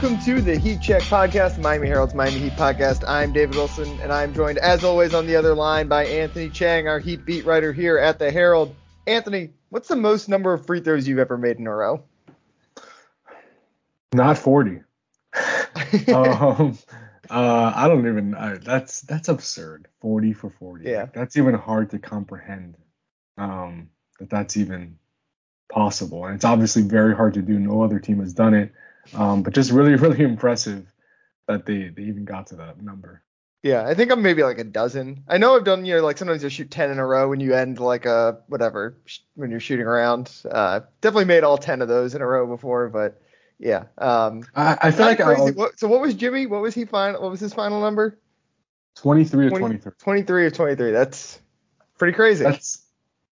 Welcome to the Heat Check Podcast, Miami Herald's Miami Heat Podcast. I'm David Wilson, and I'm joined, as always, on the other line by Anthony Chang, our Heat beat writer here at the Herald. Anthony, what's the most number of free throws you've ever made in a row? Not 40. um, uh, I don't even. Uh, that's that's absurd. 40 for 40. Yeah. That's even hard to comprehend. Um, that that's even possible, and it's obviously very hard to do. No other team has done it. Um, but just really, really impressive that they they even got to that number. Yeah, I think I'm maybe like a dozen. I know I've done, you know, like sometimes you shoot 10 in a row when you end like a whatever when you're shooting around. Uh, definitely made all 10 of those in a row before, but yeah. Um, I, I feel like crazy. What, so what was Jimmy? What was he final? What was his final number? 23 or 23. 23 or 23. That's pretty crazy. That's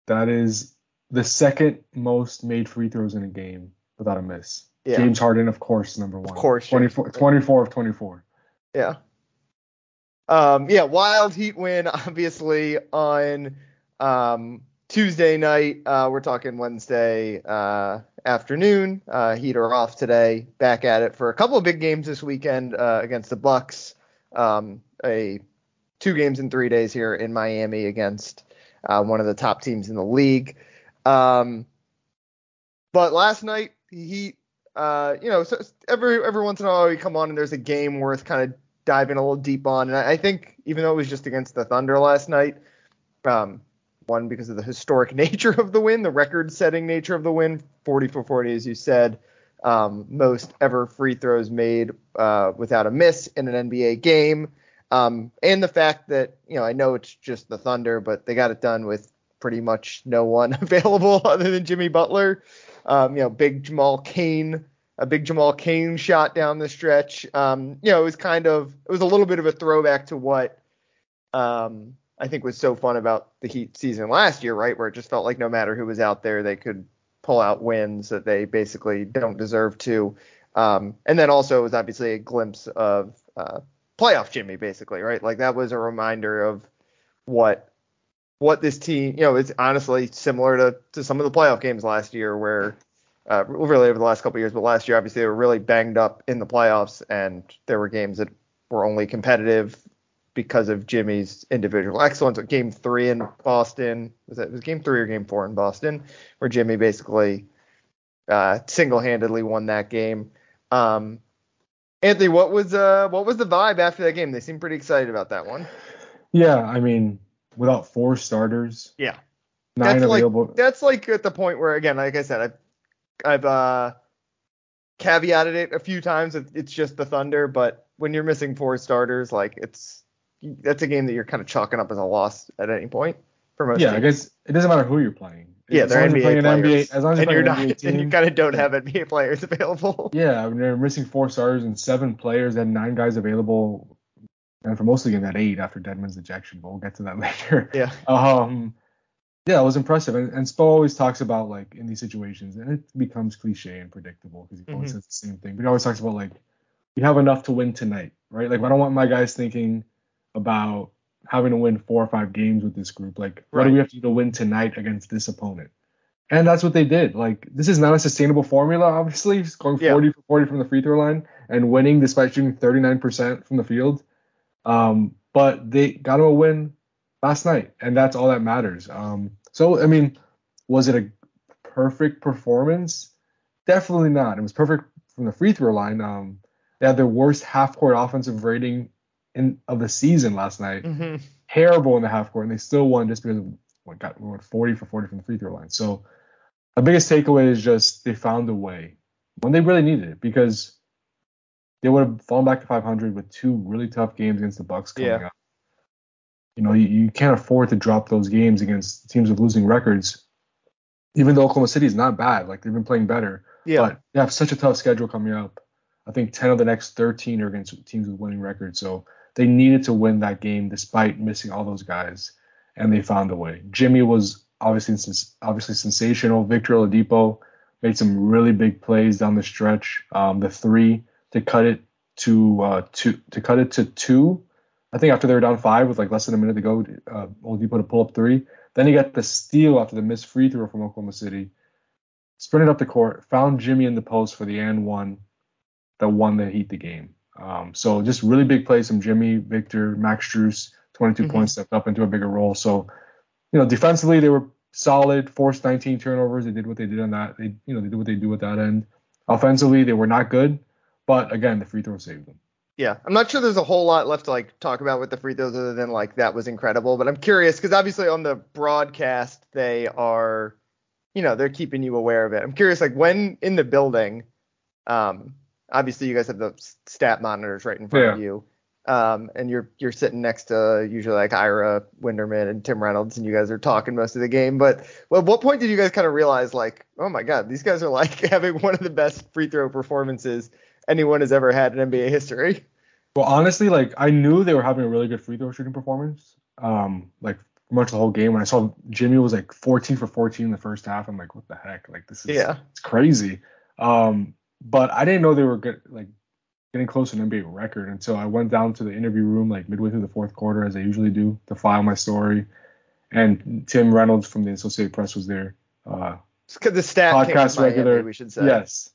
that is the second most made free throws in a game without a miss. Yeah. James Harden, of course, number one. Of course. 24, 24 of 24. Yeah. Um, yeah, Wild Heat win, obviously, on um, Tuesday night. Uh, we're talking Wednesday uh, afternoon. Uh, Heat are off today. Back at it for a couple of big games this weekend uh, against the Bucks. Um, a two games in three days here in Miami against uh, one of the top teams in the league. Um, but last night, Heat uh, you know, so every every once in a while we come on and there's a game worth kind of diving a little deep on. And I, I think even though it was just against the Thunder last night, um, one because of the historic nature of the win, the record-setting nature of the win, 40 for 40, as you said, um, most ever free throws made uh, without a miss in an NBA game, um, and the fact that you know I know it's just the Thunder, but they got it done with pretty much no one available other than Jimmy Butler. Um, you know, big Jamal Cain, a big Jamal Cain shot down the stretch. Um, you know, it was kind of, it was a little bit of a throwback to what um, I think was so fun about the Heat season last year, right? Where it just felt like no matter who was out there, they could pull out wins that they basically don't deserve to. Um, and then also it was obviously a glimpse of uh, playoff Jimmy, basically, right? Like that was a reminder of what what this team, you know, it's honestly similar to, to some of the playoff games last year where uh, really over the last couple years, but last year obviously they were really banged up in the playoffs and there were games that were only competitive because of Jimmy's individual excellence. Game three in Boston was that was game three or game four in Boston where Jimmy basically uh, single-handedly won that game. Um, Anthony, what was uh what was the vibe after that game? They seemed pretty excited about that one. Yeah, I mean, without four starters. Yeah. Nine that's available. Like, that's like at the point where again, like I said, I've I've uh caveated it a few times. It's just the Thunder, but when you're missing four starters, like it's that's a game that you're kind of chalking up as a loss at any point for most. Yeah, teams. I guess it doesn't matter who you're playing. Yeah, as they're long NBA playing an players, NBA, as long as and you're you're not, an NBA and you kind of don't have NBA players available. Yeah, I mean, they're missing four starters and seven players and nine guys available, and for most of the game, that eight after Dedmon's ejection. But we'll get to that later. Yeah. Um, yeah, it was impressive. And, and Spo always talks about like in these situations, and it becomes cliche and predictable because he always Mhm. says the same thing. But he always talks about like we have enough to win tonight, right? Like I don't want my guys thinking about having to win four or five games with this group. Like what do we have to do to win tonight against this opponent? And that's what they did. Like this is not a sustainable formula, obviously. Going Yeah. 40 for 40 from the free throw line and winning despite shooting 39% from the field. Um, but they got them a win last night, and that's all that matters. Um, so I mean, was it a perfect performance? Definitely not. It was perfect from the free throw line. Um, they had their worst half court offensive rating in of the season last night. hmm Terrible in the half court, and they still won just because of what got what 40 for 40 from the free throw line. So the biggest takeaway is just they found a way when they really needed it because they would have fallen back to 500 with two really tough games against the Bucks coming Yeah. up. You know, you, you can't afford to drop those games against teams with losing records. Even though Oklahoma City is not bad, like they've been playing better, Yeah. but they have such a tough schedule coming up. I think 10 of the next 13 are against teams with winning records, so they needed to win that game despite missing all those guys, and they found a way. Jimmy was obviously obviously sensational. Victor Oladipo made some really big plays down the stretch. Um, the three to cut it to uh, two to cut it to two. I think after they were down five with like less than a minute to go, uh, Oladipo to pull up three. Then he got the steal after the missed free throw from Oklahoma City. Sprinted up the court, found Jimmy in the post for the and one, the one that heat the game. Um, so just really big plays from Jimmy, Victor, Max Strus, 22 Mhm. points, stepped up into a bigger role. So, you know, defensively they were solid, forced 19 turnovers. They did what they did on that. They, you know, they did what they do at that end. Offensively, they were not good, but again, the free throw saved them. Yeah, I'm not sure there's a whole lot left to like talk about with the free throws other than like that was incredible. But I'm curious because obviously on the broadcast they are, you know, they're keeping you aware of it. I'm curious like when in the building, um, obviously you guys have the stat monitors right in front of you, um, and you're you're sitting next to usually like Ira Winderman and Tim Reynolds, and you guys are talking most of the game. But well, at what point did you guys kind of realize like, oh my God, these guys are like having one of the best free throw performances anyone has ever had in NBA history? Well, honestly, like I knew they were having a really good free throw shooting performance. Um, like much the whole game. When I saw Jimmy was like 14 for 14 in the first half, I'm like, what the heck? Like this is Yeah. it's crazy. Um, but I didn't know they were good, like getting close to an NBA record until I went down to the interview room like midway through the fourth quarter, as I usually do, to file my story. And Tim Reynolds from the Associated Press was there. Uh, Because the stat came Podcast regular, we should say. Yes.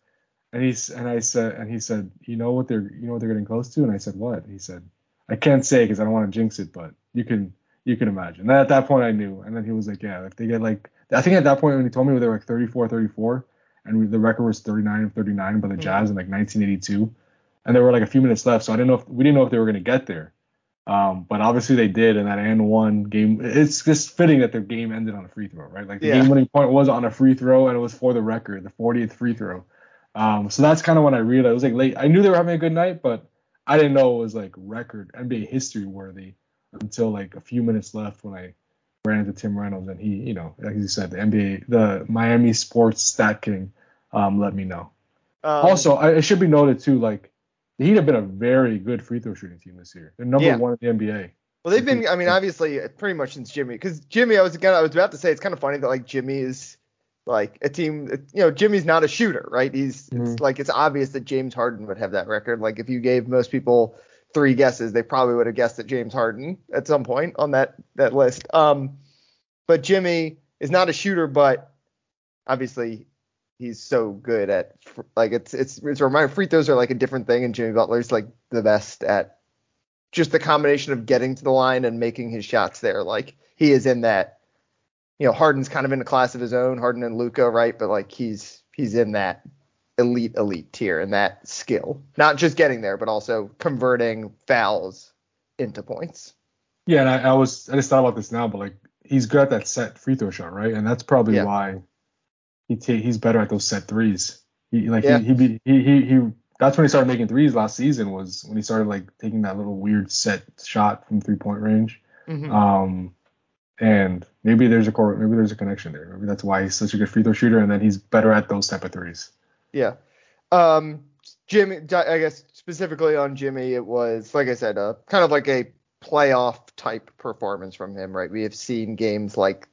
And he's and I said and he said, you know what they're you know what they're getting close to? And I said, what? He said, I can't say because I don't want to jinx it, but you can you can imagine. And at that point I knew. And then he was like, yeah, if they get like I think at that point when he told me they were like 34, 34, and we, the record was 39 of 39 by the Mhm. Jazz in like 1982, and there were like a few minutes left, so I didn't know if we didn't know if they were gonna get there. Um, but obviously they did, and that and one game. It's just fitting that the game ended on a free throw, right? Like the Yeah. game winning point was on a free throw, and it was for the record, the 40th free throw. Um, so that's kind of when I realized it was like late. I knew they were having a good night, but I didn't know it was like record NBA history worthy until like a few minutes left when I ran into Tim Reynolds, and he, you know, like you said, the NBA, the Miami Sports Stat King, um, let me know. Um, also, I, it should be noted too, like the Heat have been a very good free throw shooting team this year. They're number Yeah. one in the NBA. well, they've been. I mean, obviously, pretty much since Jimmy. Because Jimmy, I was gonna, I was about to say, it's kind of funny that like Jimmy is like a team. You know, Jimmy's not a shooter, right? He's it's Mhm. like it's obvious that James Harden would have that record. Like if you gave most people three guesses, they probably would have guessed that James Harden at some point on that that list. Um, but Jimmy is not a shooter, but obviously he's so good at like it's it's it's a reminder free throws are like a different thing and Jimmy Butler's like the best at just the combination of getting to the line and making his shots there like he is in that you know Harden's kind of in a class of his own Harden and Luka right but like he's he's in that elite elite tier and that skill not just getting there but also converting fouls into points Yeah, and I, I was I just thought about this now, but like he's good at that set free throw shot, right? And that's probably Yeah. why he ta- he's better at those set threes. He like Yeah. he, he be he he he that's when he started making threes last season was when he started like taking that little weird set shot from three point range. Mhm. Um, and maybe there's a core, maybe there's a connection there. Maybe that's why he's such a good free throw shooter, and then he's better at those type of threes. Yeah. Um, Jimmy, I guess specifically on Jimmy, it was like I said, uh, kind of like a playoff type performance from him, right? We have seen games like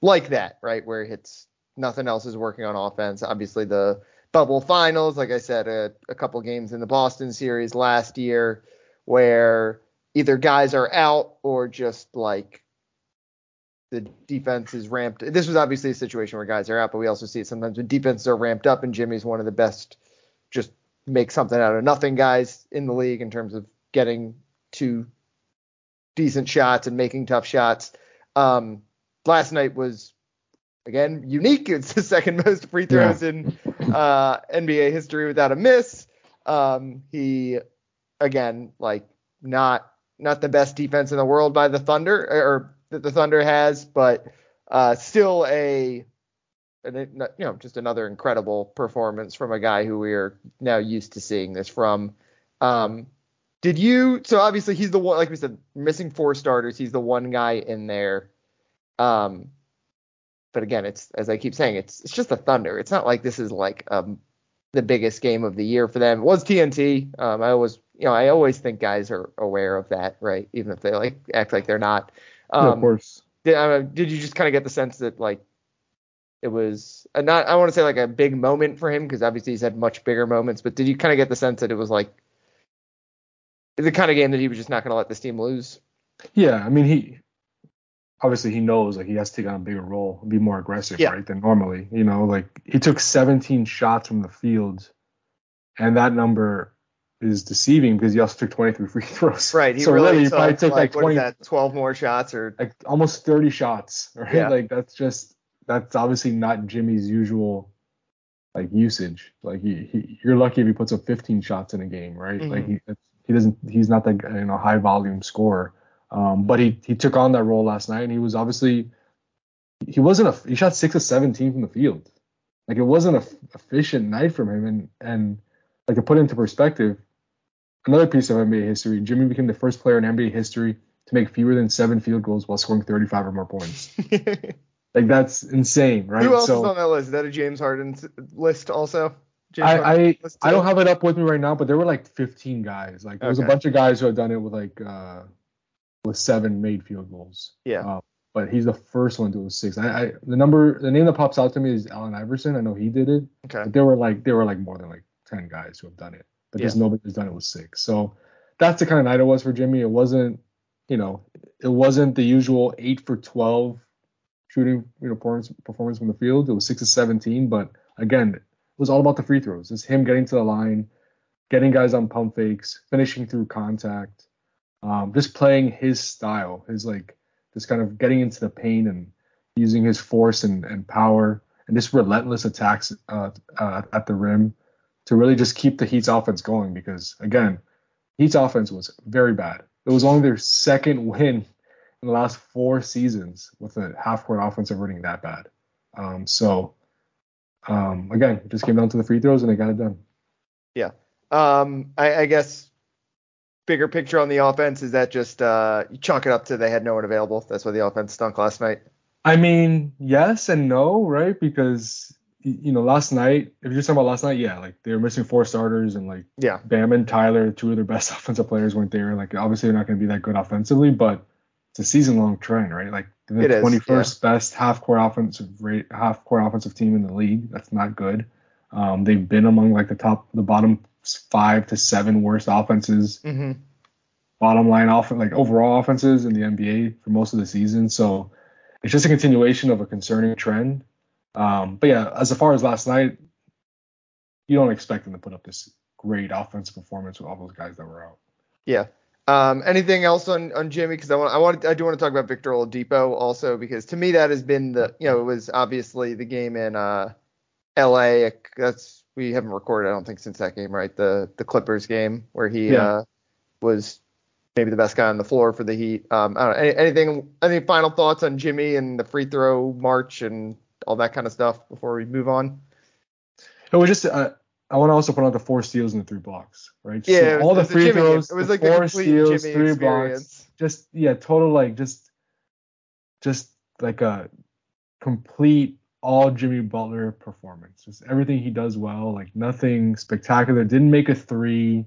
like that, right, where it's nothing else is working on offense. Obviously, the bubble finals, like I said, a, a couple games in the Boston series last year, where either guys are out or just like the defense is ramped. This was obviously a situation where guys are out, but we also see it sometimes when defenses are ramped up, and Jimmy's one of the best, just make something out of nothing guys in the league in terms of getting to decent shots and making tough shots. Um, last night was again unique. It's the second most free throws in uh, NBA history without a miss. Um, he again like not not the best defense in the world by the Thunder or that the Thunder has, but uh, still a, you know just another incredible performance from a guy who we are now used to seeing this from. Um, did you? So obviously he's the one, like we said, missing four starters. He's the one guy in there. Um, but again, it's as I keep saying, it's it's just the Thunder. It's not like this is like um the biggest game of the year for them. It was TNT. Um, I always, you know, I always think guys are aware of that, right? Even if they like act like they're not. Um, yeah, of course. Did, uh, did you just kind of get the sense that like it was not? I want to say like a big moment for him because obviously he's had much bigger moments. But did you kind of get the sense that it was like the kind of game that he was just not going to let this team lose? Yeah, I mean he obviously he knows like he has to take on a bigger role be more aggressive, Yeah. right, than normally. You know, like he took 17 shots from the field, and that number is deceiving because he also took 23 free throws. Right. He so really, he took, probably took like, what 20, is that, 12 more shots or like almost 30 shots, right? Yeah. Like that's just that's obviously not Jimmy's usual like usage. Like he, he you're lucky if he puts up 15 shots in a game, right? Like Mm-hmm. he he doesn't he's not that you know high volume scorer. Um, but he he took on that role last night and he was obviously he wasn't a he shot six of 17 from the field. Like it wasn't a f- efficient night from him and and like to put into perspective, another piece of NBA history, Jimmy became the first player in NBA history to make fewer than seven field goals while scoring 35 or more points. Like that's insane, right? Who else so is on that list? Is that a James Harden list also? James I I, list I don't have it up with me right now, but there were like 15 guys. Like there was a bunch of guys who had done it with like uh with seven made field goals. Yeah. Uh, but he's the first one to do six. I, I the number the name that pops out to me is Allen Iverson. I know he did it. Okay. But there were like there were like more than like 10 guys who have done it. But there's nobody who's done it with six. So that's the kind of night it was for Jimmy. It wasn't, you know, it wasn't the usual eight for 12 shooting, you know, performance, performance from the field. It was six to 17. But again, it was all about the free throws. It's him getting to the line, getting guys on pump fakes, finishing through contact, um, just playing his style, his like, just kind of getting into the paint and using his force and, and power and just relentless attacks uh, uh, at the rim to really just keep the Heat's offense going because again, Heat's offense was very bad. It was only their second win in the last four seasons with a half court offensive rating that bad. Um, so um, again, it just came down to the free throws and they got it done. Yeah. Um, I, I guess bigger picture on the offense is that just uh, you chalk it up to they had no one available. That's why the offense stunk last night. I mean, yes and no, right? Because you know, last night, if you're just talking about last night, yeah, like they were missing four starters and like Yeah. Bam and Tyler, two of their best offensive players weren't there. Like obviously they're not going to be that good offensively, but it's a season long trend, right? Like It the is, 21st best half court offensive rate, half court offensive team in the league. That's not good. Um, they've been among like the top, the bottom five to seven worst offenses Mm-hmm. bottom line off like overall offenses in the NBA for most of the season. So it's just a continuation of a concerning trend. Um, but yeah, as far as last night, you don't expect them to put up this great offensive performance with all those guys that were out. Yeah. Um, anything else on, on Jimmy? Because I want I want I do want to talk about Victor Oladipo also because to me that has been the you know it was obviously the game in uh, L.A. That's we haven't recorded I don't think since that game right the the Clippers game where he Yeah. uh, was maybe the best guy on the floor for the Heat. Um, I don't know, any, anything any final thoughts on Jimmy and the free throw march and all that kind of stuff before we move on? It was just uh, I want to also point out the four steals and the three blocks, right? So Yeah, all the free Jimmy- throws, it was like four steals, Jimmy three experience. blocks, just yeah, total like just just like a complete all Jimmy Butler performance. Just everything he does well, like nothing spectacular. Didn't make a three,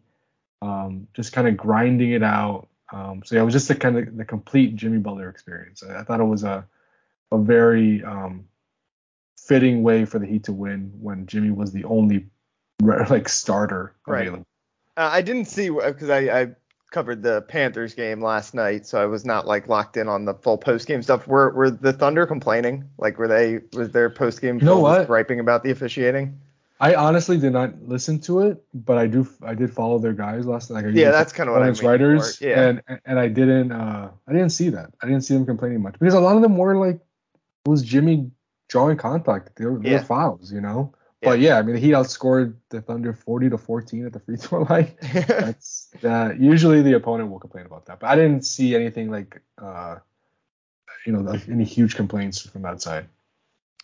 um, just kind of grinding it out. Um, so yeah, it was just the kind of the complete Jimmy Butler experience. I, I thought it was a a very um, fitting way for the Heat to win when Jimmy was the only like starter Right. available. Uh, I didn't see because I, I covered the Panthers game last night, so I was not like locked in on the full post game stuff. Were were the Thunder complaining? Like were they was their post game You know what? griping about the officiating? I honestly did not listen to it, but I do I did follow their guys last night. Like, Yeah, that's kinda what I'm his waiting writers, for, yeah. and and I didn't uh I didn't see that. I didn't see them complaining much because a lot of them were like was Jimmy drawing contact. They were, they were fouls, you know. But yeah, I mean he outscored the Thunder 40 to 14 at the free throw line. That's uh, usually the opponent will complain about that, but I didn't see anything like uh you know any huge complaints from that side.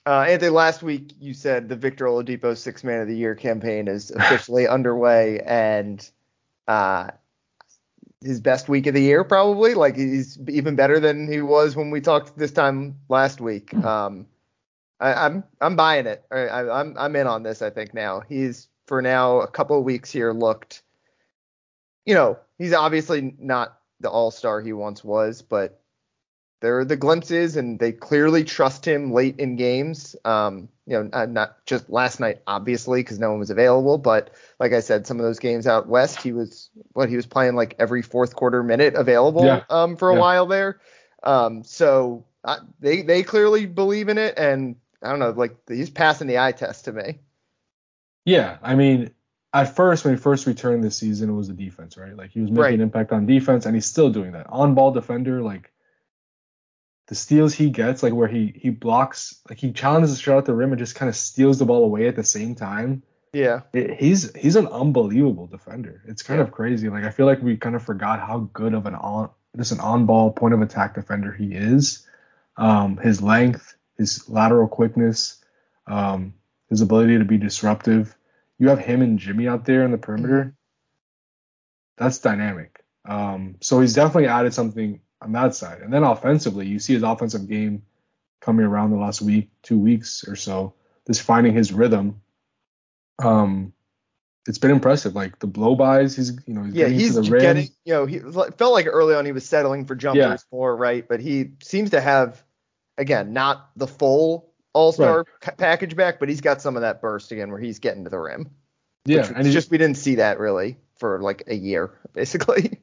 Uh, Anthony, last week you said the Victor Oladipo Six Man of the Year campaign is officially underway, and uh, his best week of the year, probably. Like he's even better than he was when we talked this time last week. Um, I, am I'm, I'm buying it. I, I'm I'm in on this. I think now he's for now a couple of weeks here looked. You know, he's obviously not the all star he once was, but there are the glimpses, and they clearly trust him late in games. Um, you know, not just last night, obviously, because no one was available, but like I said, some of those games out west, he was what he was playing like every fourth quarter minute available yeah. um, for a yeah. while there. Um, so uh, they they clearly believe in it, and I don't know, like he's passing the eye test to me. Yeah, I mean, at first when he first returned this season, it was the defense, right? Like he was making right. an impact on defense, and he's still doing that. On ball defender, like the steals he gets, like where he he blocks, like he challenges the shot at the rim and just kind of steals the ball away at the same time. Yeah, it, he's he's an unbelievable defender. It's kind yeah. of crazy. Like I feel like we kind of forgot how good of an on just an on ball point of attack defender he is. Um, his length, his lateral quickness, um, his ability to be disruptive. You have him and Jimmy out there in the perimeter. That's dynamic. Um, so he's definitely added something on that side. And then offensively, you see his offensive game coming around the last week, two weeks or so, just finding his rhythm. Um, it's been impressive. Like the blow bys, he's you know he's yeah getting he's to the rim. getting you know he felt like early on he was settling for jumpers yeah. more right, but he seems to have again not the full all star right. package back, but he's got some of that burst again where he's getting to the rim. Yeah, and just we didn't see that really for like a year basically.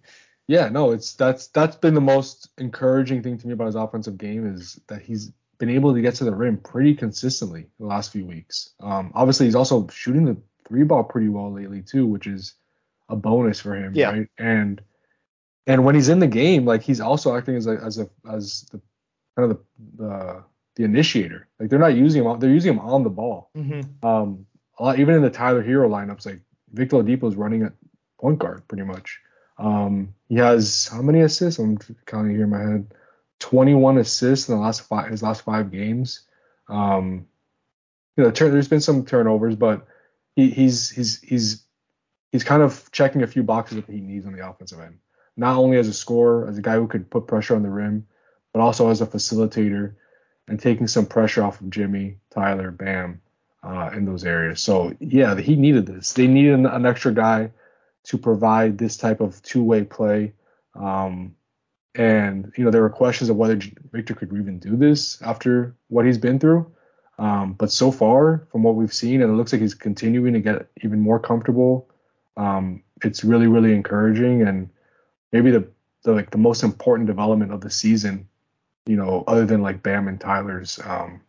Yeah, no, it's that's that's been the most encouraging thing to me about his offensive game is that he's been able to get to the rim pretty consistently the last few weeks. Um, obviously, he's also shooting the three ball pretty well lately too, which is a bonus for him, yeah. right? And and when he's in the game, like he's also acting as a as a as the kind of the the, the initiator. Like they're not using him, they're using him on the ball. Mm-hmm. Um, lot, even in the Tyler Herro lineups, like Victor Oladipo is running at point guard pretty much. Um, he has how many assists? I'm counting here in my head. 21 assists in the last five his last five games. Um, you know, turn, there's been some turnovers, but he, he's he's he's he's kind of checking a few boxes that he needs on the offensive end. Not only as a scorer, as a guy who could put pressure on the rim, but also as a facilitator and taking some pressure off of Jimmy, Tyler, Bam, uh, in those areas. So yeah, he needed this. They needed an, an extra guy to provide this type of two-way play. Um, and you know there were questions of whether Victor could even do this after what he's been through. Um, but so far, from what we've seen, and it looks like he's continuing to get even more comfortable. Um, it's really, really encouraging, and maybe the, the like the most important development of the season. You know, other than like Bam and Tyler's um,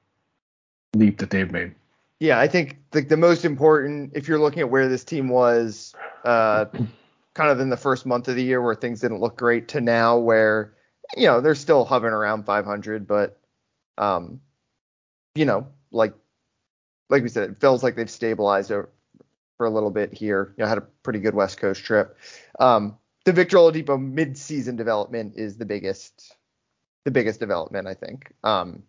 leap that they've made. Yeah, I think like the most important, if you're looking at where this team was, uh, kind of in the first month of the year where things didn't look great, to now where you know they're still hovering around 500, but um, you know, like like we said, it feels like they've stabilized over, for a little bit here. You know, had a pretty good West Coast trip. Um, the Victor Oladipo mid-season development is the biggest, the biggest development, I think. Um,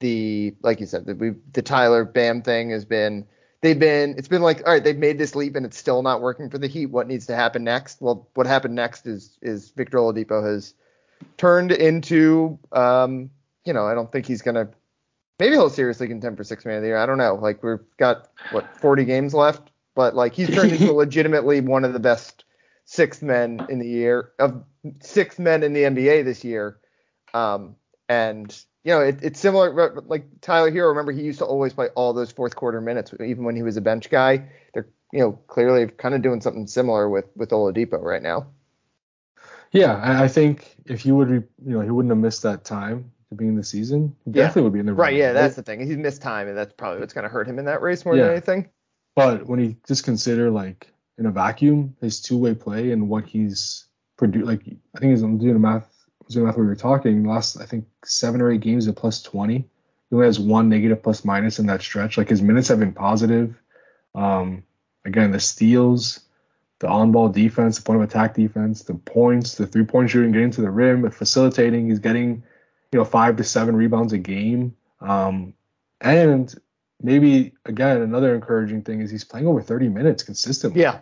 the like you said, the, the Tyler Bam thing has been they've been it's been like all right they've made this leap and it's still not working for the Heat. What needs to happen next? Well, what happened next is is Victor Oladipo has turned into um, you know I don't think he's gonna maybe he'll seriously contend for six man of the year. I don't know. Like we've got what 40 games left, but like he's turned into legitimately one of the best sixth men in the year of six men in the NBA this year. Um, and you know, it, it's similar. Like Tyler Herro, remember he used to always play all those fourth quarter minutes, even when he was a bench guy. They're, you know, clearly kind of doing something similar with with Oladipo right now. Yeah, I think if he would, you know, he wouldn't have missed that time to be in the season. He definitely would be in the right. Yeah, that's the thing. He's missed time, and that's probably what's going to hurt him in that race more yeah. than anything. But when you just consider like in a vacuum, his two way play and what he's produced, like I think he's I'm doing the math zoom after we were talking, last I think seven or eight games at plus 20. He only has one negative plus minus in that stretch. Like his minutes have been positive. Um, again, the steals, the on-ball defense, the point of attack defense, the points, the three-point shooting, getting to the rim, facilitating. He's getting, you know, five to seven rebounds a game. Um, and maybe again another encouraging thing is he's playing over 30 minutes consistently. Yeah.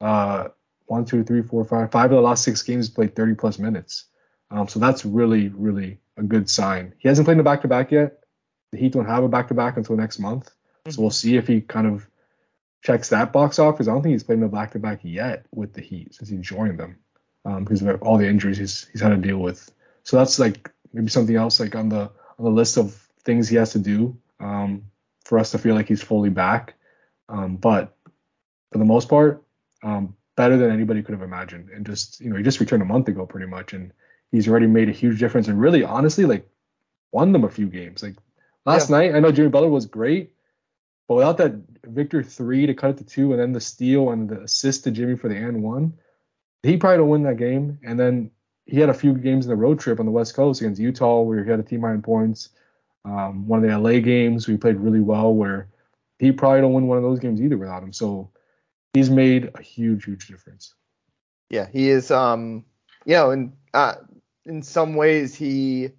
Uh, one, two, three, four, five, five of the last six games played 30 plus minutes. Um, so that's really, really a good sign. He hasn't played a back to back yet. The Heat don't have a back to back until next month. Mm-hmm. So we'll see if he kind of checks that box off because I don't think he's played in a back to back yet with the Heat since he joined them um, because of all the injuries he's he's had to deal with. So that's like maybe something else like on the on the list of things he has to do um, for us to feel like he's fully back. Um, but for the most part, um, better than anybody could have imagined. And just you know he just returned a month ago pretty much, and he's already made a huge difference and really honestly like won them a few games. Like last yeah. night, I know Jimmy Butler was great, but without that Victor three to cut it to two and then the steal and the assist to Jimmy for the and one, he probably don't win that game. And then he had a few games in the road trip on the West Coast against Utah where he had a team in points. Um, one of the LA games we played really well where he probably don't win one of those games either without him. So he's made a huge, huge difference. Yeah, he is. Um, you know, and uh, in some ways he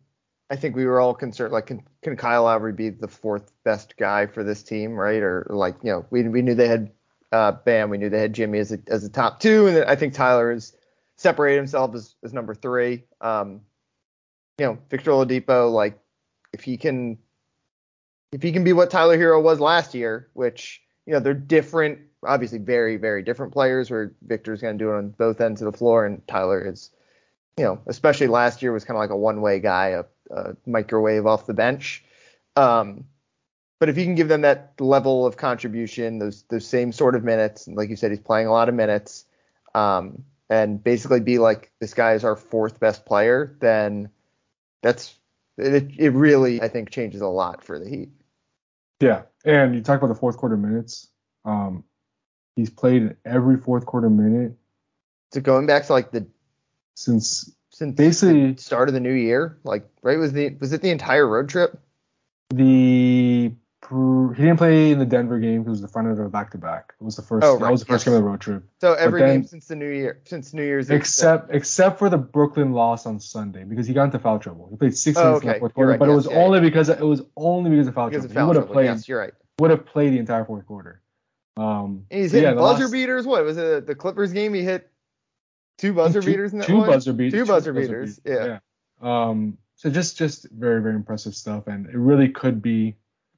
I think we were all concerned like can, can Kyle Lowry be the fourth best guy for this team, right? Or like you know we we knew they had uh, Bam, we knew they had Jimmy as a as a top two, and I think Tyler has separated himself as, as number three. Um, you know Victor Oladipo, like if he can if he can be what Tyler Herro was last year, which you know they're different, obviously very very different players. Where Victor's going to do it on both ends of the floor, and Tyler is you know, especially last year was kind of like a one-way guy, a, a microwave off the bench. Um, but if you can give them that level of contribution, those those same sort of minutes, like you said, he's playing a lot of minutes, um, and basically be like this guy is our fourth best player, then that's it. It really I think changes a lot for the Heat. Yeah, and you talk about the fourth quarter minutes. Um, he's played in every fourth quarter minute. So going back to like the since since basically the start of the new year. Like right was the was it the entire road trip? The he didn't play in the Denver game because it was the front of the back to back. It was the first. Oh, right. That was the first game of the road trip. So every then, game since the new year, since New Year's. Except Eve. except for the Brooklyn loss on Sunday because he got into foul trouble. He played six oh, minutes okay. in the fourth quarter, right. but yes, it was yeah, only yeah. because it was only because of foul because trouble. Of foul he would have played. Yes, you're right. Would have played the entire fourth quarter. Um, he's hitting yeah, buzzer last, beaters. What was it? The Clippers game? He hit Two buzzer two, beaters in that two one? Buzzer beat, two, two buzzer, beaters. beaters. Yeah. yeah. Um. So just just very very impressive stuff, and it really could be.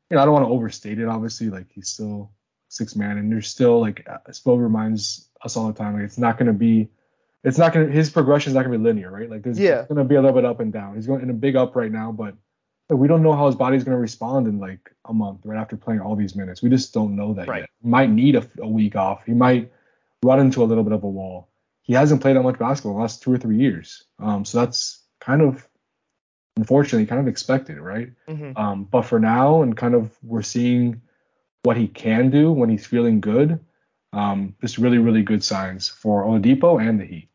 You know, I don't want to overstate it. Obviously, like he's still six man, and there's still like uh, Spo reminds us all the time, like it's not going to be. It's not gonna his progression is not gonna be linear, right? Like there's yeah. gonna be a little bit up and down. He's going in a big up right now, but we don't know how his body's going to respond in like a month right after playing all these minutes. We just don't know that right. yet. He might need a, a, week off. He might run into a little bit of a wall he hasn't played that much basketball the last two or three years. Um, so that's kind of unfortunately kind of expected, right? Mm-hmm. Um, but for now, and kind of we're seeing what he can do when he's feeling good. Um, just really, really good signs for Oladipo and the Heat.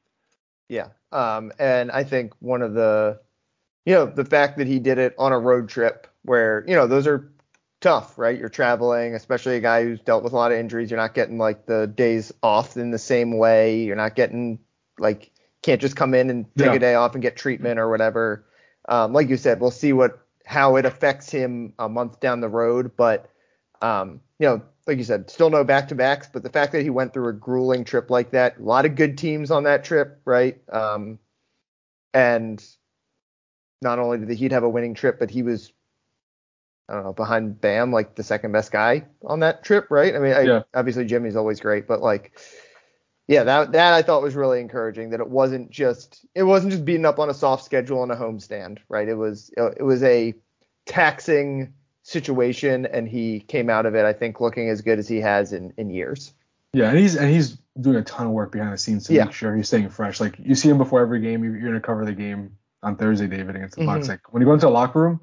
Yeah, um, and I think one of the, you know, the fact that he did it on a road trip where you know those are tough, right? You're traveling, especially a guy who's dealt with a lot of injuries. You're not getting like the days off in the same way. You're not getting like can't just come in and take yeah. a day off and get treatment or whatever. Um, like you said, we'll see what how it affects him a month down the road. But um, you know, like you said, still no back to backs. But the fact that he went through a grueling trip like that, a lot of good teams on that trip, right? Um, and not only did the Heat have a winning trip, but he was I don't know, behind Bam, like the second best guy on that trip, right? I mean, I, yeah. obviously Jimmy's always great, but like, yeah, that that I thought was really encouraging. That it wasn't just it wasn't just beating up on a soft schedule on a homestand, right? It was it was a taxing situation, and he came out of it, I think, looking as good as he has in in years. Yeah, and he's and he's doing a ton of work behind the scenes to yeah. make sure he's staying fresh. Like you see him before every game. You're, you're gonna cover the game on Thursday, David, against the Bucks. Mm-hmm. Like when you go into the locker room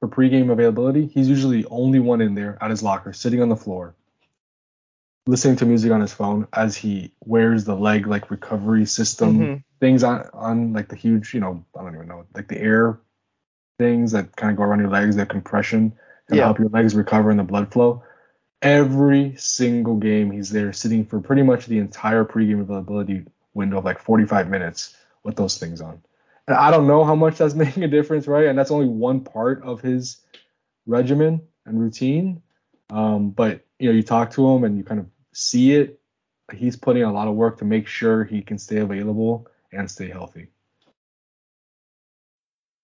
for pregame availability, he's usually the only one in there at his locker, sitting on the floor, listening to music on his phone as he wears the leg like recovery system mm-hmm. things on on like the huge, you know, I don't even know, like the air things that kind of go around your legs, that compression and yeah. help your legs recover and the blood flow. Every single game, he's there sitting for pretty much the entire pregame availability window of like 45 minutes with those things on. I don't know how much that's making a difference, right? And that's only one part of his regimen and routine. Um, but you know, you talk to him and you kind of see it. he's putting a lot of work to make sure he can stay available and stay healthy.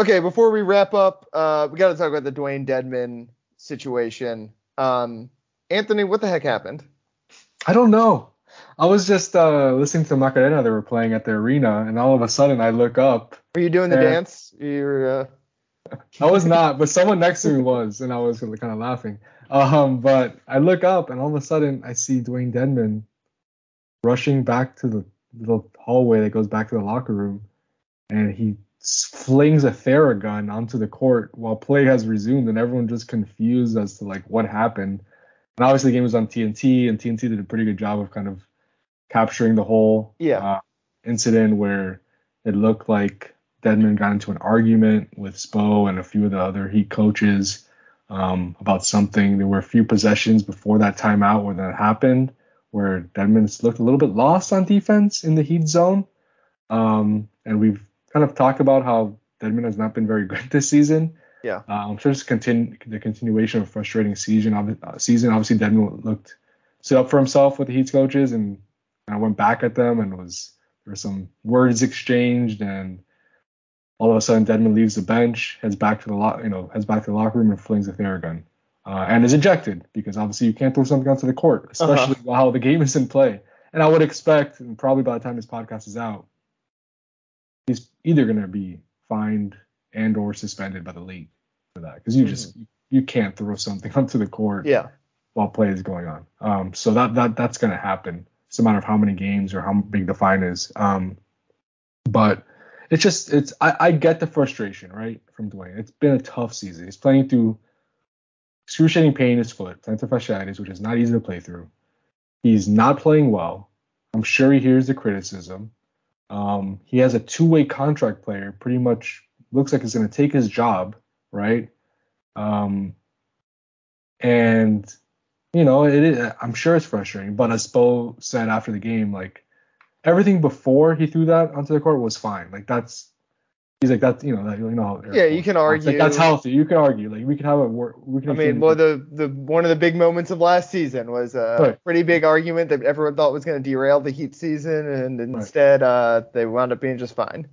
Okay, before we wrap up, uh, we got to talk about the Dewayne Dedmon situation. Um, Anthony, what the heck happened? I don't know. I was just uh, listening to Macarena they were playing at the arena, and all of a sudden I look up. Were you doing the dance? You're. Uh... I was not, but someone next to me was, and I was kind of laughing. Um, but I look up, and all of a sudden I see Dewayne Dedmon rushing back to the little hallway that goes back to the locker room, and he flings a Theragun onto the court while play has resumed, and everyone just confused as to like what happened. And obviously, the game was on TNT, and TNT did a pretty good job of kind of capturing the whole yeah. uh, incident where it looked like Dedmon got into an argument with Spo and a few of the other Heat coaches um, about something. There were a few possessions before that timeout where that happened, where Dedmon looked a little bit lost on defense in the Heat zone. Um, and we've kind of talked about how Dedmon has not been very good this season. Yeah. Uh, I'm sure it's continu- the continuation of a frustrating season. Uh, season obviously Dedmon looked stood up for himself with the Heat's coaches and I went back at them and was there were some words exchanged and all of a sudden Dedmon leaves the bench, heads back to the lo- you know heads back to the locker room and flings a Theragun. Uh, and is ejected because obviously you can't throw something onto the court, especially uh-huh. while the game is in play. And I would expect, and probably by the time this podcast is out, he's either going to be fined and or suspended by the league for that because you mm-hmm. just you can't throw something onto the court yeah. while play is going on. Um, so that that that's going to happen. It's a matter of how many games or how big the fine is. Um, but it's just it's I, I get the frustration right from Dewayne. It's been a tough season. He's playing through excruciating pain in his foot, plantar fasciitis, which is not easy to play through. He's not playing well. I'm sure he hears the criticism. Um, he has a two-way contract player, pretty much looks like he's going to take his job, right? Um, and you know, it is, I'm sure it's frustrating. But as Spo said after the game, like everything before he threw that onto the court was fine. Like that's he's like that's you know that, you know yeah you can argue like, that's healthy. You can argue. Like we can have a we can I mean well the the one of the big moments of last season was a right. pretty big argument that everyone thought was going to derail the Heat season and instead right. uh they wound up being just fine.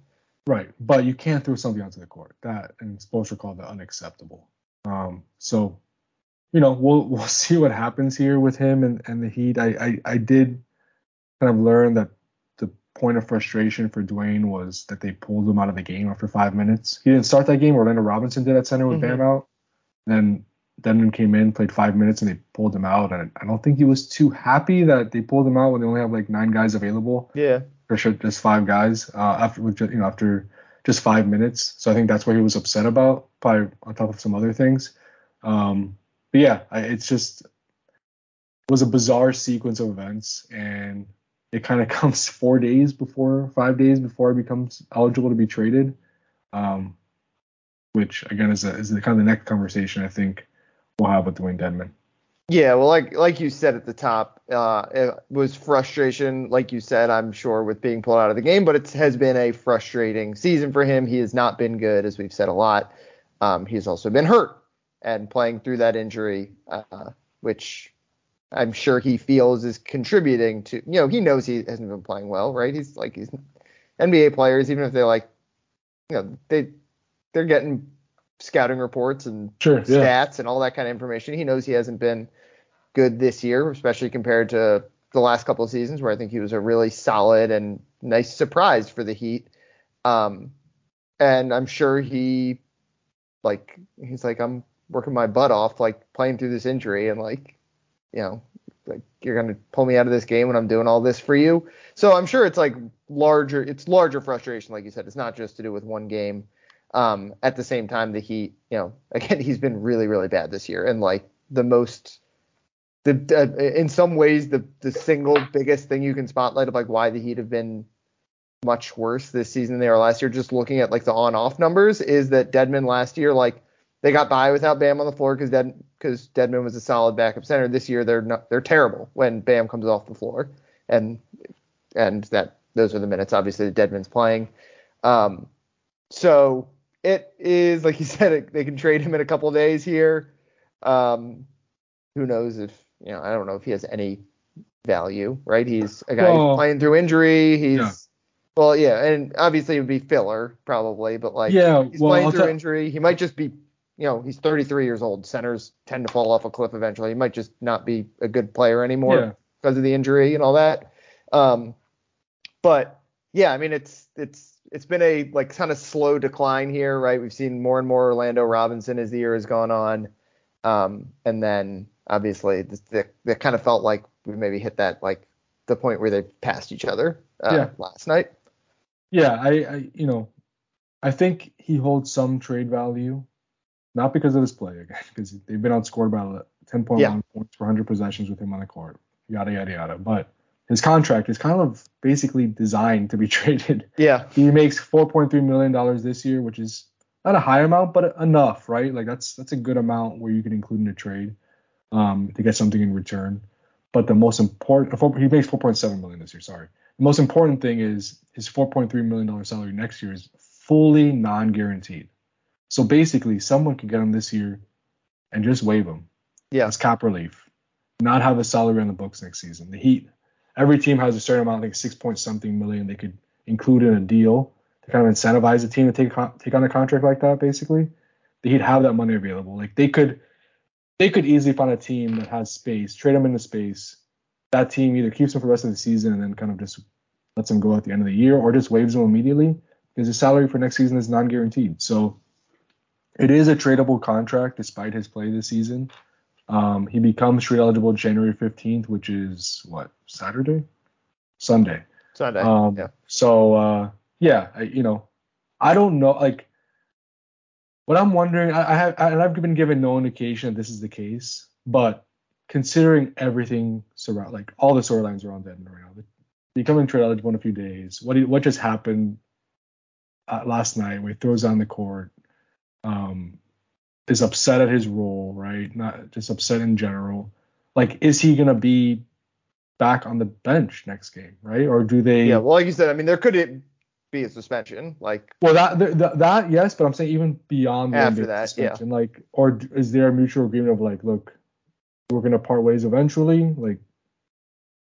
Right. But you can't throw something onto the court. That and Spoelstra called that unacceptable. Um so you know we'll we'll see what happens here with him and and the Heat. I I, I did kind of learn that point of frustration for Dewayne was that they pulled him out of the game after five minutes. He didn't start that game. Orlando Robinson did at center with mm-hmm. Bam out. Then Dedmon came in, played five minutes, and they pulled him out. And I don't think he was too happy that they pulled him out when they only have like nine guys available. Yeah. For sure, just five guys uh, after with just, you know after just five minutes. So I think that's what he was upset about, probably on top of some other things. Um, but yeah, I, it's just it was a bizarre sequence of events, and it kind of comes four days before, five days before he becomes eligible to be traded. Um, which again is a, is the kind of the next conversation I think we'll have with Dewayne Dedmon. Yeah, well, like like you said at the top, uh, it was frustration, like you said, I'm sure, with being pulled out of the game, but it has been a frustrating season for him. He has not been good, as we've said a lot. Um, he's also been hurt and playing through that injury, uh, which I'm sure he feels is contributing to. You know, he knows he hasn't been playing well, right? He's like he's NBA players, even if they're like, you know, they they're getting scouting reports and sure, stats yeah. and all that kind of information. He knows he hasn't been good this year, especially compared to the last couple of seasons where I think he was a really solid and nice surprise for the Heat. Um, and I'm sure he like he's like I'm working my butt off like playing through this injury and like you know, like you're gonna pull me out of this game when I'm doing all this for you. So I'm sure it's like larger, it's larger frustration, like you said. It's not just to do with one game. Um, at the same time, the Heat, you know, again, he's been really, really bad this year, and like the most the uh, in some ways the the single biggest thing you can spotlight of like why the Heat have been much worse this season than they were last year. Just looking at like the on-off numbers, is that Dedmon last year like they got by without Bam on the floor because Dead because Dedmon was a solid backup center. This year they're not they're terrible when Bam comes off the floor, and and that those are the minutes obviously that Dedmon's playing. Um, so it is like you said, they can trade him in a couple days here. Um, who knows if you know? I don't know if he has any value, right? He's a guy well, playing through injury. He's yeah. well, yeah, and obviously it would be filler probably, but like yeah, he's well, playing I'll through injury. He might just be, you know, he's 33 years old. Centers tend to fall off a cliff eventually. He might just not be a good player anymore yeah. because of the injury and all that. Um, but yeah, I mean it's it's it's been a like kind of slow decline here, right? We've seen more and more Orlando Robinson as the year has gone on, um, and then obviously it kind of felt like we maybe hit that like the point where they passed each other uh, yeah. last night. Yeah, I, I you know I think he holds some trade value, not because of his play again, because they've been outscored by 10.1 yeah. points per 100 possessions with him on the court, yada yada yada. But his contract is kind of basically designed to be traded. Yeah. He makes 4.3 million dollars this year, which is not a high amount, but enough, right? Like that's that's a good amount where you can include in a trade um, to get something in return. But the most important, he makes 4.7 million this year. Sorry. The most important thing is his 4.3 million dollar salary next year is fully non-guaranteed. So basically, someone could get him this year and just waive him. Yeah. As cap relief, not have a salary on the books next season. The Heat every team has a certain amount, like six point something million they could include in a deal to kind of incentivize the team to take take on a contract like that. Basically, the Heat have that money available. Like they could they could easily find a team that has space, trade them into space. That team either keeps him for the rest of the season and then kind of just lets him go at the end of the year, or just waives him immediately because his salary for next season is non-guaranteed. So it is a tradable contract despite his play this season. Um, he becomes trade eligible January 15th, which is what Saturday, Sunday. Sunday. Um, yeah. So uh, yeah, I, you know, I don't know. Like, what I'm wondering, I, I have, and I've been given no indication that this is the case, but considering everything surround, like all the storylines around Dedmon right now, becoming trade eligible in a few days, what what just happened uh, last night where he throws on the court, um, is upset at his role, right? Not just upset in general. Like, is he gonna be back on the bench next game, right? Or do they? Yeah, well, like you said, I mean, there could be a suspension, like. Well, that that, that yes, but I'm saying even beyond after that, suspension, yeah. Like, or is there a mutual agreement of like, look, we're gonna part ways eventually, like,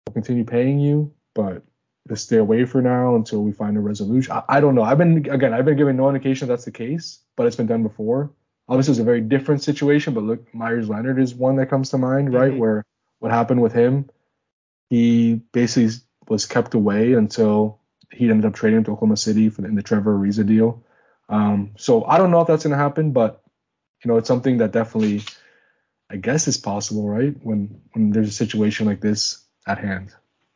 we'll continue paying you, but to stay away for now until we find a resolution. I, I don't know. I've been again, I've been given no indication that's the case, but it's been done before obviously it's a very different situation, but look, Meyers Leonard is one that comes to mind, right? Mm-hmm. Where what happened with him, he basically was kept away until he ended up trading to Oklahoma City for the, in the Trevor Ariza deal. Um, so I don't know if that's going to happen, but you know, it's something that definitely, I guess, is possible, right? When when there's a situation like this at hand.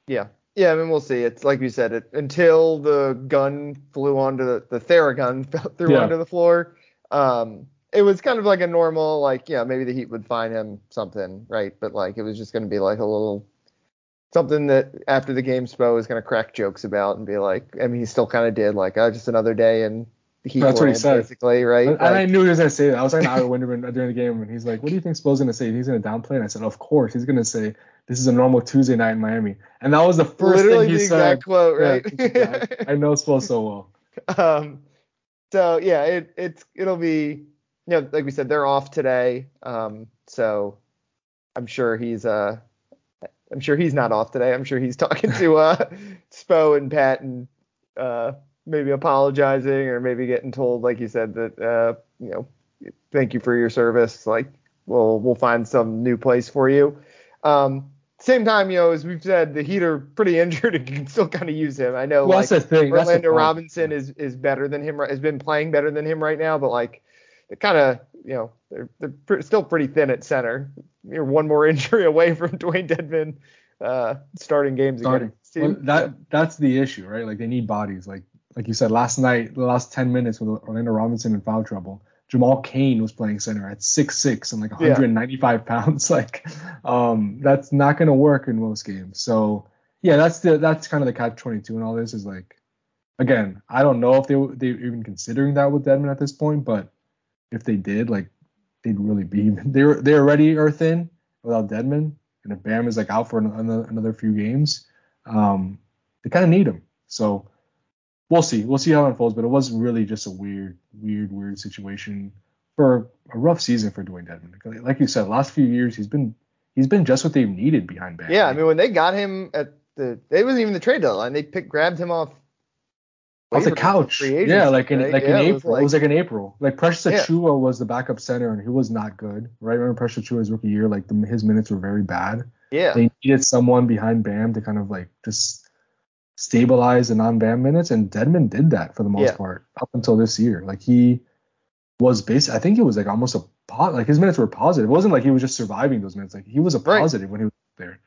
Yeah. Yeah, I mean, we'll see. It's like you said, it, until the gun flew onto the, the Theragun threw yeah. onto the floor. Um, it was kind of like a normal, like, yeah, maybe the Heat would find him something, right? But like, it was just going to be like a little something that after the game, Spo was going to crack jokes about and be like, I mean, he still kind of did, like, oh, just another day and Heat That's what he said. Basically, right? And like, I knew he was going to say that. I was talking to Ira Winderman during the game, and he's like, "What do you think Spo's going to say? He's going to downplay?" And I said, "Of course, he's going to say this is a normal Tuesday night in Miami." And that was the first Literally thing he the said. Exact quote, right? Yeah, I know Spo so well. Um, so yeah, it it's it'll be you know, like we said, they're off today. Um, so I'm sure he's uh I'm sure he's not off today. I'm sure he's talking to uh Spo and Pat and uh maybe apologizing or maybe getting told, like you said, that uh, you know, thank you for your service. Like we'll we'll find some new place for you. Um same time, you know, as we've said, the Heat are pretty injured and can still kind of use him. I know well, like, that's the thing. Orlando the Robinson is is better than him, has been playing better than him right now, but like they kind of, you know, they're, they're still pretty thin at center. You're one more injury away from Dewayne Dedmon uh, starting games starting. again. Well, that that's the issue, right? Like they need bodies. Like like you said last night, the last 10 minutes with Orlando Robinson in foul trouble. Jamal Cain was playing center at six six and like 195 yeah. pounds. Like, um, that's not gonna work in most games. So yeah, that's the that's kind of the catch 22 and all this is like, again, I don't know if they they even considering that with Dedmon at this point, but if they did, like, they'd really be they are they already are thin without Dedmon, and if Bam is like out for another, another few games, um, they kind of need him. So we'll see. We'll see how it unfolds. But it was really just a weird, weird, weird situation for a rough season for Dewayne Dedmon. Like you said, last few years he's been he's been just what they've needed behind Bam. Yeah, I mean when they got him at the it wasn't even the trade deadline. They picked grabbed him off off the couch. Yeah, like in like yeah, in April. It was, like, it was, like, in April. Like Precious yeah. was the backup center and he was not good. Right? Remember Precious Achiuwa's rookie year? Like the, his minutes were very bad. Yeah. They needed someone behind Bam to kind of like just stabilize the non-Bam minutes, and Dedmon did that for the most yeah. part up until this year. Like he was basic. I think it was like almost a pot. Like his minutes were positive. It wasn't like he was just surviving those minutes. Like he was a positive right. when he was there.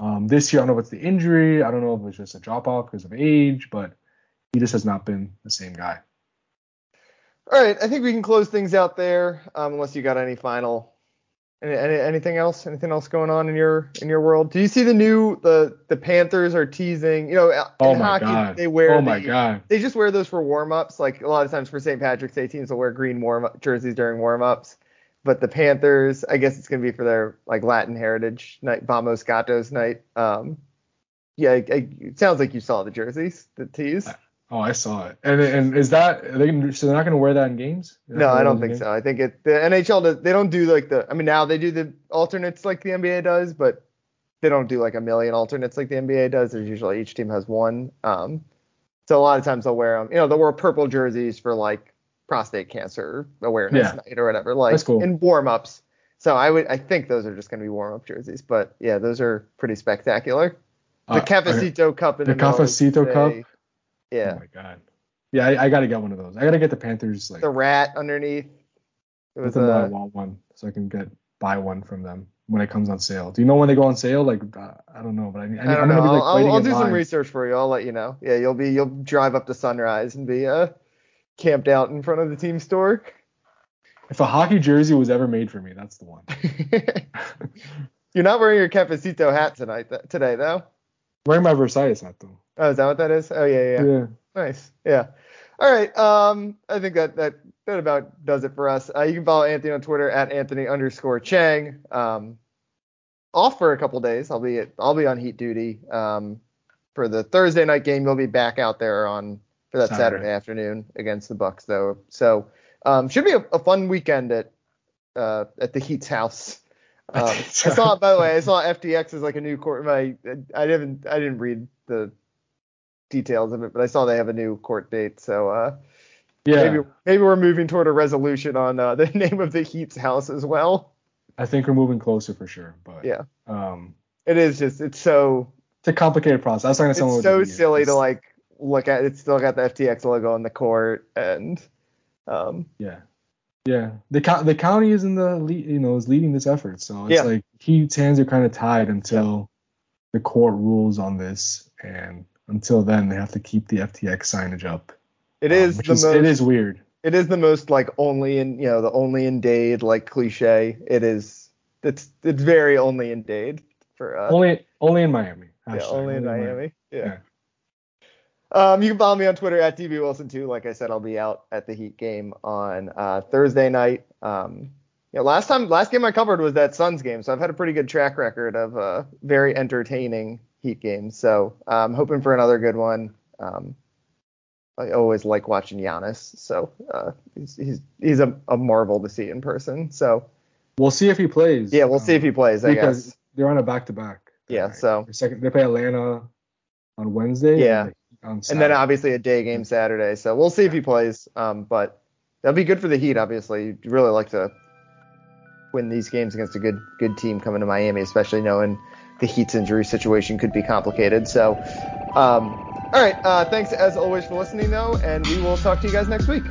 Um, this year, I don't know if it's the injury. I don't know if it's just a drop off because of age, but he just has not been the same guy. All right, I think we can close things out there, um, unless you got any final any, any, anything else? Anything else going on in your in your world? Do you see the new the the Panthers are teasing? You know, oh in hockey God. they wear. Oh my the, God. They just wear those for warm ups. Like a lot of times for St. Patrick's Day, teams will wear green warm jerseys during warm ups. But the Panthers, I guess it's gonna be for their like Latin Heritage Night, Vamos Gatos night. Um, yeah, it, it sounds like you saw the jerseys, the tees. Oh, I saw it. And and is that are they gonna, so they're not going to wear that in games? No, I don't think so. I think it the NHL does. They don't do like the. I mean, now they do the alternates like the NBA does, but they don't do like a million alternates like the NBA does. There's usually each team has one. Um, so a lot of times they'll wear them. You know, they'll wear purple jerseys for like prostate cancer awareness yeah. night or whatever, like cool. in warm ups. So I would I think those are just going to be warm up jerseys, but yeah, those are pretty spectacular. The uh, Cafecito. Cup in the, the Cafecito Cup. Yeah. Oh my god. Yeah, I, I got to get one of those. I got to get the Panthers like the rat underneath. It was a, I want one, so I can get buy one from them when it comes on sale. Do you know when they go on sale? Like uh, I don't know, but I, I, I don't know. Be, like, I'll, I'll do line. some research for you. I'll let you know. Yeah, you'll be you'll drive up to Sunrise and be uh camped out in front of the team store. If a hockey jersey was ever made for me, that's the one. You're not wearing your Cafecito hat tonight th- today though. wearing my Versailles hat though. Oh, is that what that is? Oh yeah, yeah. Yeah. Nice. Yeah. All right. Um, I think that that that about does it for us. Uh, you can follow Anthony on Twitter at Anthony underscore Chiang. Um, off for a couple days. I'll be at, I'll be on heat duty. Um, for the Thursday night game, you'll be back out there on for that Saturday, Saturday afternoon against the Bucks though. So um, should be a, a, fun weekend at uh, at the Heat's house. Um, I saw by the way, I saw FTX is like a new court. My I didn't I didn't read the details of it, but I saw they have a new court date. So uh, yeah, maybe maybe we're moving toward a resolution on uh, the name of the Heat's house as well. I think we're moving closer for sure. But yeah, um, it is just it's so it's a complicated process. I was talking to someone. It's so silly to like look at. It's still got the FTX logo on the court and um, yeah. Yeah, the the county is in the lead, you know, is leading this effort, so it's yeah. like Heat's hands are kind of tied until yeah. the court rules on this, and until then, they have to keep the FTX signage up. It is um, the is, most. It is weird. It is the most like only in you know the only in Dade like cliche. It is. It's it's very only in Dade for uh, only only in Miami. Yeah, only, in Miami. Miami. Yeah. yeah. Um, you can follow me on Twitter at DB Wilson too. Like I said, I'll be out at the Heat game on uh, Thursday night. Um, yeah, last time, last game I covered was that Suns game, so I've had a pretty good track record of uh, very entertaining Heat games. So I'm um, hoping for another good one. Um, I always like watching Giannis, so uh, he's he's, he's a, a, marvel to see in person. So we'll see if he plays. Yeah, we'll um, see if he plays. I because guess they're on a back to back. Yeah, so second they play Atlanta on Wednesday. Yeah, and, and then obviously a day game Saturday. So we'll see if he plays. Um, but that'll be good for the Heat. Obviously, you'd really like to win these games against a good good team coming to Miami, especially knowing the Heat's injury situation could be complicated. So, um, all right. Uh, thanks as always for listening, though, and we will talk to you guys next week.